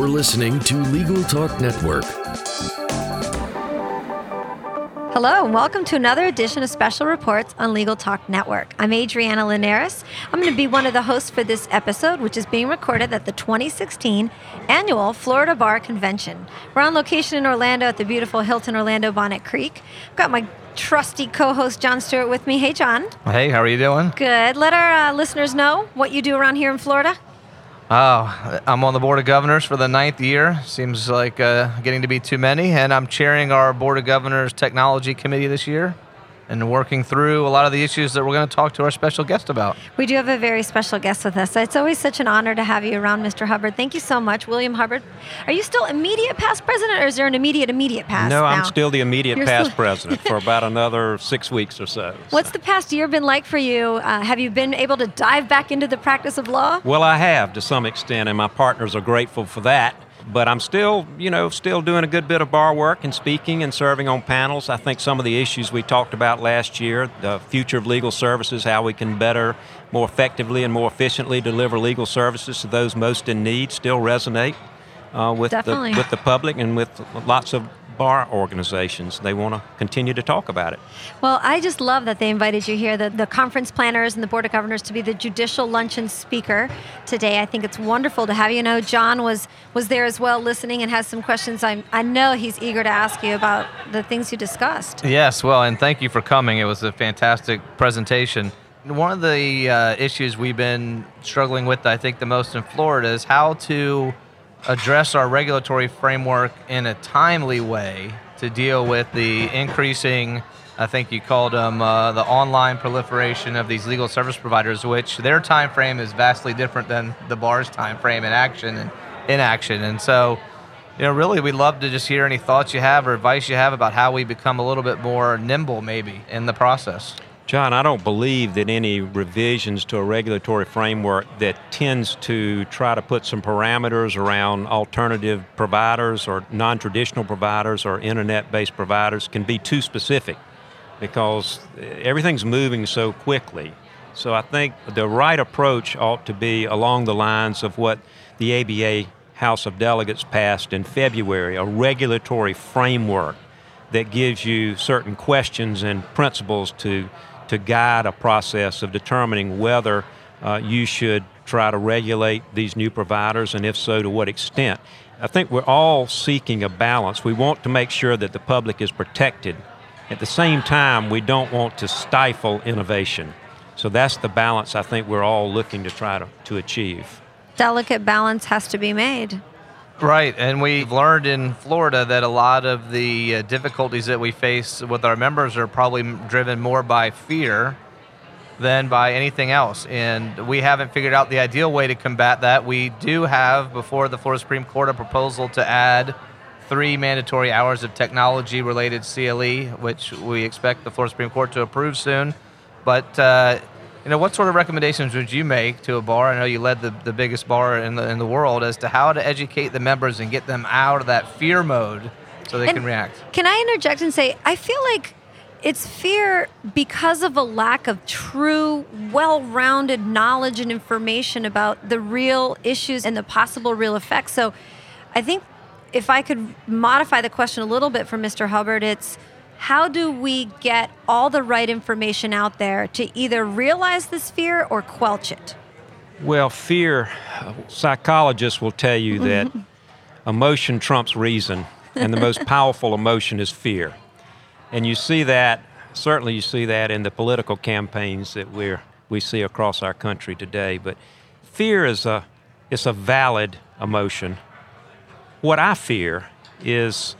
You're listening to Legal Talk Network. Hello, and welcome to another edition of Special Reports on Legal Talk Network. I'm Adriana Linares. I'm going to be one of the hosts for this episode, which is being recorded at the 2016 annual Florida Bar Convention. We're on location in Orlando at the beautiful Hilton Orlando Bonnet Creek. I've got my trusty co-host John Stewart with me. Hey, John. Hey, how are you doing? Good. Let our uh, listeners know what you do around here in Florida. Oh, I'm on the board of governors for the ninth year. Seems like uh, getting to be too many, and I'm chairing our board of governors technology committee this year and working through a lot of the issues that we're going to talk to our special guest about. We do have a very special guest with us. It's always such an honor to have you around, Mr. Hubbard. Thank you so much, William Hubbard. Are you still immediate past president, or is there an immediate immediate past? No, now? I'm still the immediate You're past still- president for about another six weeks or so. What's the past year been like for you? Uh, have you been able to dive back into the practice of law? Well, I have to some extent, and my partners are grateful for that. But I'm still, you know, still doing a good bit of bar work and speaking and serving on panels. I think some of the issues we talked about last year, the future of legal services, how we can better, more effectively, and more efficiently deliver legal services to those most in need, still resonate uh, with the with the public and with lots of bar organizations. They want to continue to talk about it. Well, I just love that they invited you here, the, the conference planners and the board of governors, to be the judicial luncheon speaker today. I think it's wonderful to have you. You know, John was was there as well, listening and has some questions. I I know he's eager to ask you about the things you discussed. Yes, well, and thank you for coming. It was a fantastic presentation. One of the uh, issues we've been struggling with, I think, the most in Florida is how to address our regulatory framework in a timely way to deal with the increasing, I think you called them, uh, the online proliferation of these legal service providers, which their time frame is vastly different than the bar's time frame in action and inaction. And so, you know, really, we'd love to just hear any thoughts you have or advice you have about how we become a little bit more nimble, maybe, in the process. John, I don't believe that any revisions to a regulatory framework that tends to try to put some parameters around alternative providers or non traditional providers or internet based providers can be too specific because everything's moving so quickly. So I think the right approach ought to be along the lines of what the ABA House of Delegates passed in February a regulatory framework that gives you certain questions and principles to, to guide a process of determining whether uh, you should try to regulate these new providers, and if so, to what extent. I think we're all seeking a balance. We want to make sure that the public is protected. At the same time, we don't want to stifle innovation. So that's the balance I think we're all looking to try to, to achieve. Delicate balance has to be made. Right, and we've learned in Florida that a lot of the uh, difficulties that we face with our members are probably driven more by fear than by anything else. And we haven't figured out the ideal way to combat that. We do have, before the Florida Supreme Court, a proposal to add three mandatory hours of technology related CLE, which we expect the Florida Supreme Court to approve soon. But uh, you know, what sort of recommendations would you make to a bar? I know you led the, the biggest bar in the in the world as to how to educate the members and get them out of that fear mode so they And can react. Can I interject and say, I feel like it's fear because of a lack of true, well rounded knowledge and information about the real issues and the possible real effects. So I think if I could modify the question a little bit for Mr. Hubbard, it's how do we get all the right information out there to either realize this fear or quelch it? Well, fear, psychologists will tell you that emotion trumps reason, and the most powerful emotion is fear. And you see that, certainly you see that in the political campaigns that we're, we see across our country today. But fear is a, it's a valid emotion. What I fear is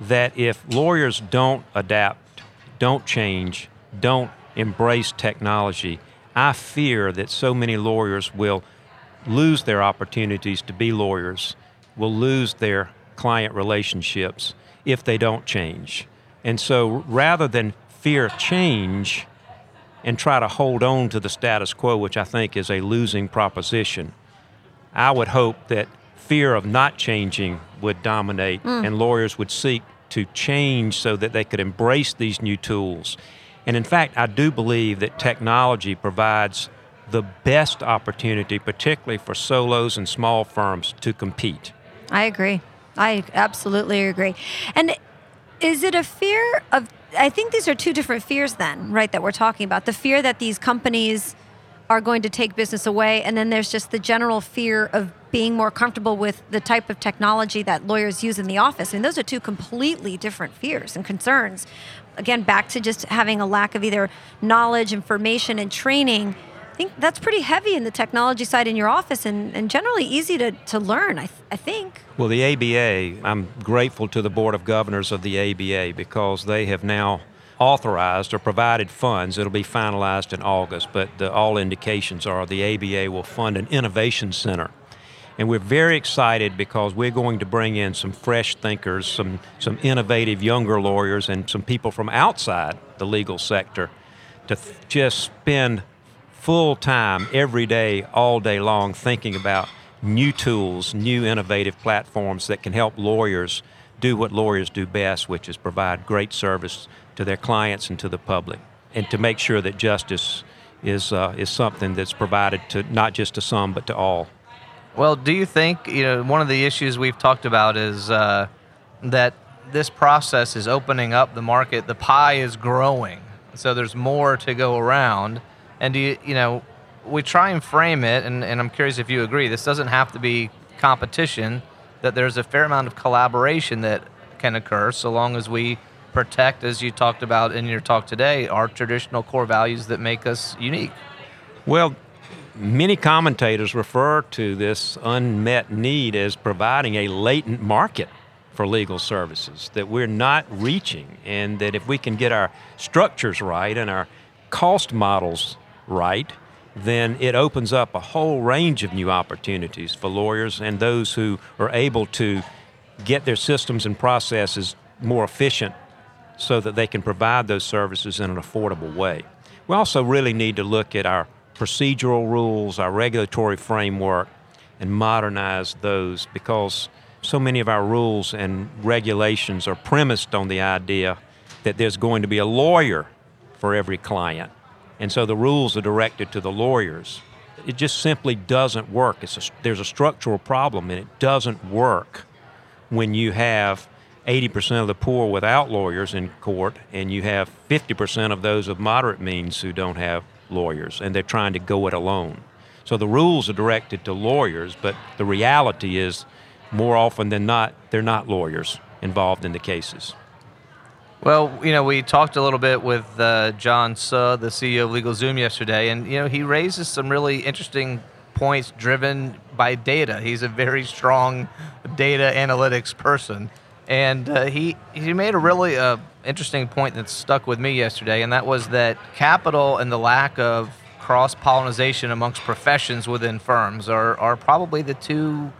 that if lawyers don't adapt, don't change, don't embrace technology, I fear that so many lawyers will lose their opportunities to be lawyers, will lose their client relationships if they don't change. And so rather than fear change and try to hold on to the status quo, which I think is a losing proposition, I would hope that fear of not changing would dominate mm. and lawyers would seek to change so that they could embrace these new tools. And in fact, I do believe that technology provides the best opportunity, particularly for solos and small firms, to compete. I agree. I absolutely agree. And is it a fear of I think these are two different fears then, right, that we're talking about. The fear that these companies are going to take business away and then there's just the general fear of being more comfortable with the type of technology that lawyers use in the office. I mean, those are two completely different fears and concerns. Again, back to just having a lack of either knowledge, information and training I think that's pretty heavy in the technology side in your office and, and generally easy to, to learn, I, th- I think. Well, the ABA, I'm grateful to the Board of Governors of the ABA because they have now authorized or provided funds. It'll be finalized in August, but the, all indications are the ABA will fund an innovation center. And we're very excited because we're going to bring in some fresh thinkers, some, some innovative younger lawyers, and some people from outside the legal sector to th- just spend full time, every day, all day long, thinking about new tools, new innovative platforms that can help lawyers do what lawyers do best, which is provide great service to their clients and to the public, and to make sure that justice is uh, is something that's provided to not just to some but to all. Well, do you think you know one of the issues we've talked about is uh, that this process is opening up the market, the pie is growing, so there's more to go around and do you, you know, we try and frame it, and, and I'm curious if you agree, this doesn't have to be competition, that there's a fair amount of collaboration that can occur so long as we protect, as you talked about in your talk today, our traditional core values that make us unique. Well, many commentators refer to this unmet need as providing a latent market for legal services that we're not reaching, and that if we can get our structures right and our cost models right, then it opens up a whole range of new opportunities for lawyers and those who are able to get their systems and processes more efficient so that they can provide those services in an affordable way. We also really need to look at our procedural rules, our regulatory framework, and modernize those because so many of our rules and regulations are premised on the idea that there's going to be a lawyer for every client and so the rules are directed to the lawyers. It just simply doesn't work. A, there's a structural problem, and it doesn't work when you have 80% of the poor without lawyers in court, and you have 50% of those of moderate means who don't have lawyers, and they're trying to go it alone. So the rules are directed to lawyers, but the reality is, more often than not, they're not lawyers involved in the cases. Well, you know, we talked a little bit with uh, John Suh, the CEO of LegalZoom, yesterday, and you know, he raises some really interesting points driven by data. He's a very strong data analytics person, and uh, he he made a really uh, interesting point that stuck with me yesterday, and that was that capital and the lack of cross pollination amongst professions within firms are are probably the two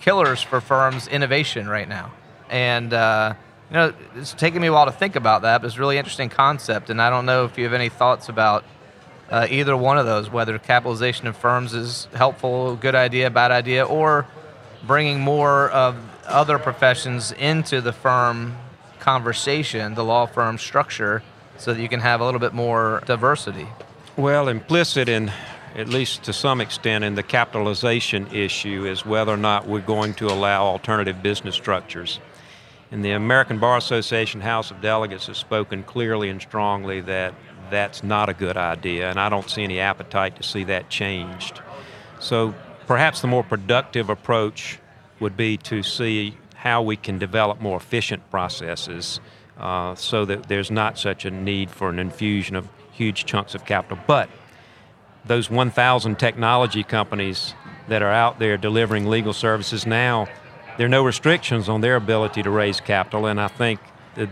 killers for firms' innovation right now, and uh, you know, it's taken me a while to think about that, but it's a really interesting concept, and I don't know if you have any thoughts about uh, either one of those, whether capitalization of firms is helpful, good idea, bad idea, or bringing more of other professions into the firm conversation, the law firm structure, so that you can have a little bit more diversity. Well, implicit in, at least to some extent, in the capitalization issue is whether or not we're going to allow alternative business structures. And the American Bar Association House of Delegates has spoken clearly and strongly that that's not a good idea, and I don't see any appetite to see that changed. So perhaps the more productive approach would be to see how we can develop more efficient processes uh, so that there's not such a need for an infusion of huge chunks of capital. But those 1,000 technology companies that are out there delivering legal services now there are no restrictions on their ability to raise capital, and I think the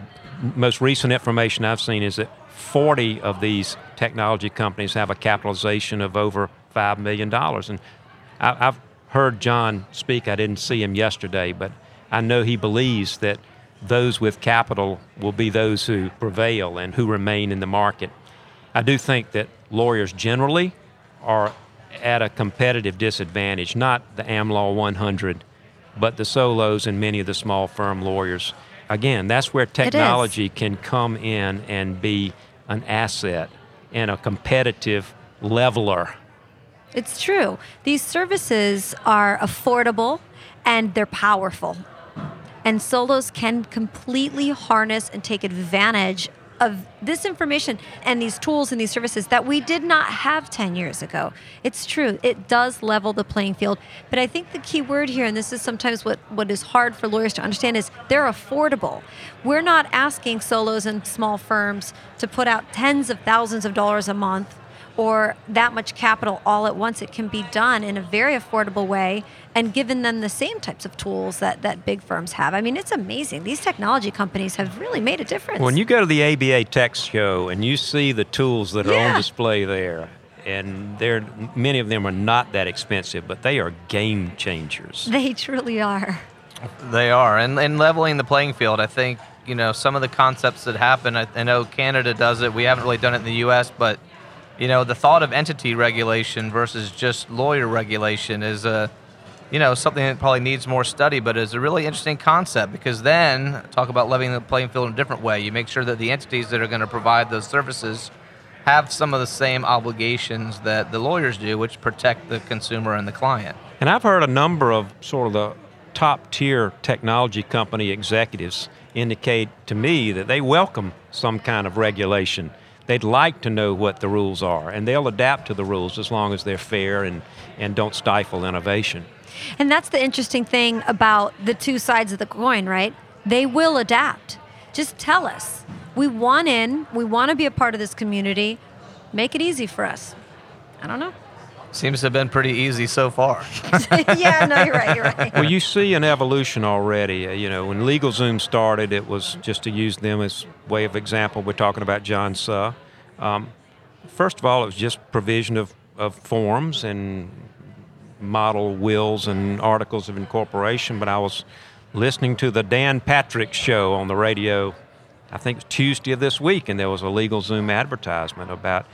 most recent information I've seen is that 40 of these technology companies have a capitalization of over $5 million. And I, have heard John speak, I didn't see him yesterday, but I know he believes that those with capital will be those who prevail and who remain in the market. I do think that lawyers generally are at a competitive disadvantage, not the AmLaw 100 but the solos and many of the small firm lawyers. Again, that's where technology can come in and be an asset and a competitive leveler It's true. These services are affordable and they're powerful. And solos can completely harness and take advantage of this information and these tools and these services that we did not have 10 years ago. It's true, it does level the playing field. But I think the key word here, and this is sometimes what, what is hard for lawyers to understand, is they're affordable. We're not asking solos and small firms to put out tens of thousands of dollars a month or that much capital all at once. It can be done in a very affordable way and given them the same types of tools that, that big firms have. I mean, it's amazing. These technology companies have really made a difference. When you go to the ABA Tech Show and you see the tools that are Yeah. on display there, and they're, many of them are not that expensive, but they are game changers. they truly are. They are, and and leveling the playing field. I think you know some of the concepts that happen. I, I know Canada does it. We haven't really done it in the U.S., but you know the thought of entity regulation versus just lawyer regulation is a you know something that probably needs more study, but is a really interesting concept because then talk about leveling the playing field in a different way. You make sure that the entities that are going to provide those services have some of the same obligations that the lawyers do, which protect the consumer and the client. And I've heard a number of sort of the top tier technology company executives indicate to me that they welcome some kind of regulation. They'd like to know what the rules are, and they'll adapt to the rules as long as they're fair and, and don't stifle innovation. And that's the interesting thing about the two sides of the coin, right? They will adapt. Just tell us. We want in, we want to be a part of this community. Make it easy for us. I don't know. Seems to have been pretty easy so far. yeah, no, you're right, you're right. Well, you see an evolution already. Uh, you know, when LegalZoom started, it was just to use them as way of example. We're talking about John Suh. Um, first of all, it was just provision of, of forms and model wills and articles of incorporation. But I was listening to the Dan Patrick show on the radio. I think it was Tuesday of this week, and there was a LegalZoom advertisement about,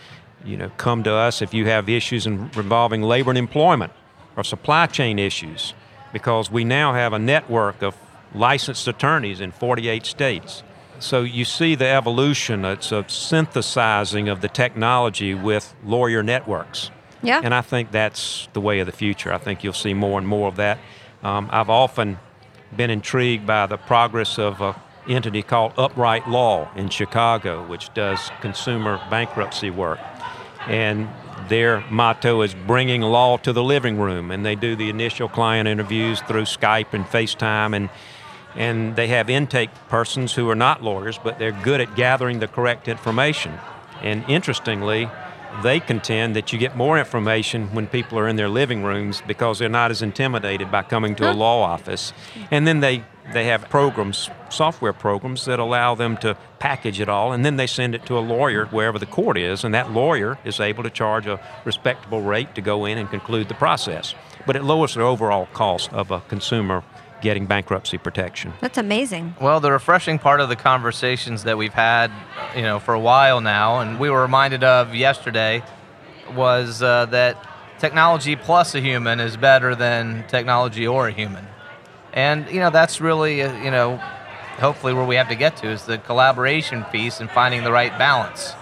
you know, come to us if you have issues in, involving labor and employment or supply chain issues, because we now have a network of licensed attorneys in 48 states. So you see the evolution, it's a synthesizing of the technology with lawyer networks. Yeah. And I think that's the way of the future. I think you'll see more and more of that. Um, I've often been intrigued by the progress of an entity called Upright Law in Chicago, which does consumer bankruptcy work. And their motto is bringing law to the living room. And they do the initial client interviews through Skype and FaceTime. And, and they have intake persons who are not lawyers, but they're good at gathering the correct information. And interestingly, they contend that you get more information when people are in their living rooms because they're not as intimidated by coming to a law office. And then they, they have programs, software programs, that allow them to package it all, and then they send it to a lawyer wherever the court is, and that lawyer is able to charge a respectable rate to go in and conclude the process. But it lowers the overall cost of a consumer getting bankruptcy protection. That's amazing. Well, the refreshing part of the conversations that we've had, you know, for a while now, and we were reminded of yesterday, was uh, that technology plus a human is better than technology or a human, and you know that's really, uh, you know, hopefully where we have to get to is the collaboration piece and finding the right balance,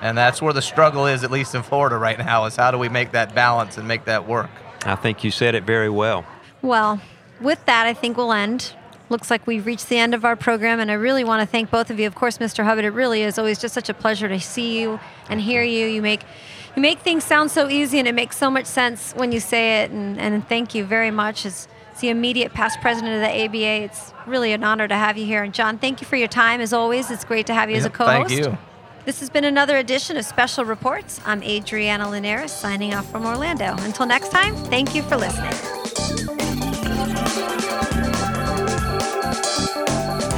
and that's where the struggle is, at least in Florida right now, is how do we make that balance and make that work. I think you said it very well. Well, with that, I think we'll end. Looks like we've reached the end of our program, and I really want to thank both of you. Of course, Mr. Hubbard, it really is always just such a pleasure to see you and hear you. You make you make things sound so easy, and it makes so much sense when you say it. And, and thank you very much. As the immediate past president of the ABA, it's really an honor to have you here. And John, thank you for your time as always. It's great to have you as a co-host. Thank you. This has been another edition of Special Reports. I'm Adriana Linares signing off from Orlando. Until next time, thank you for listening.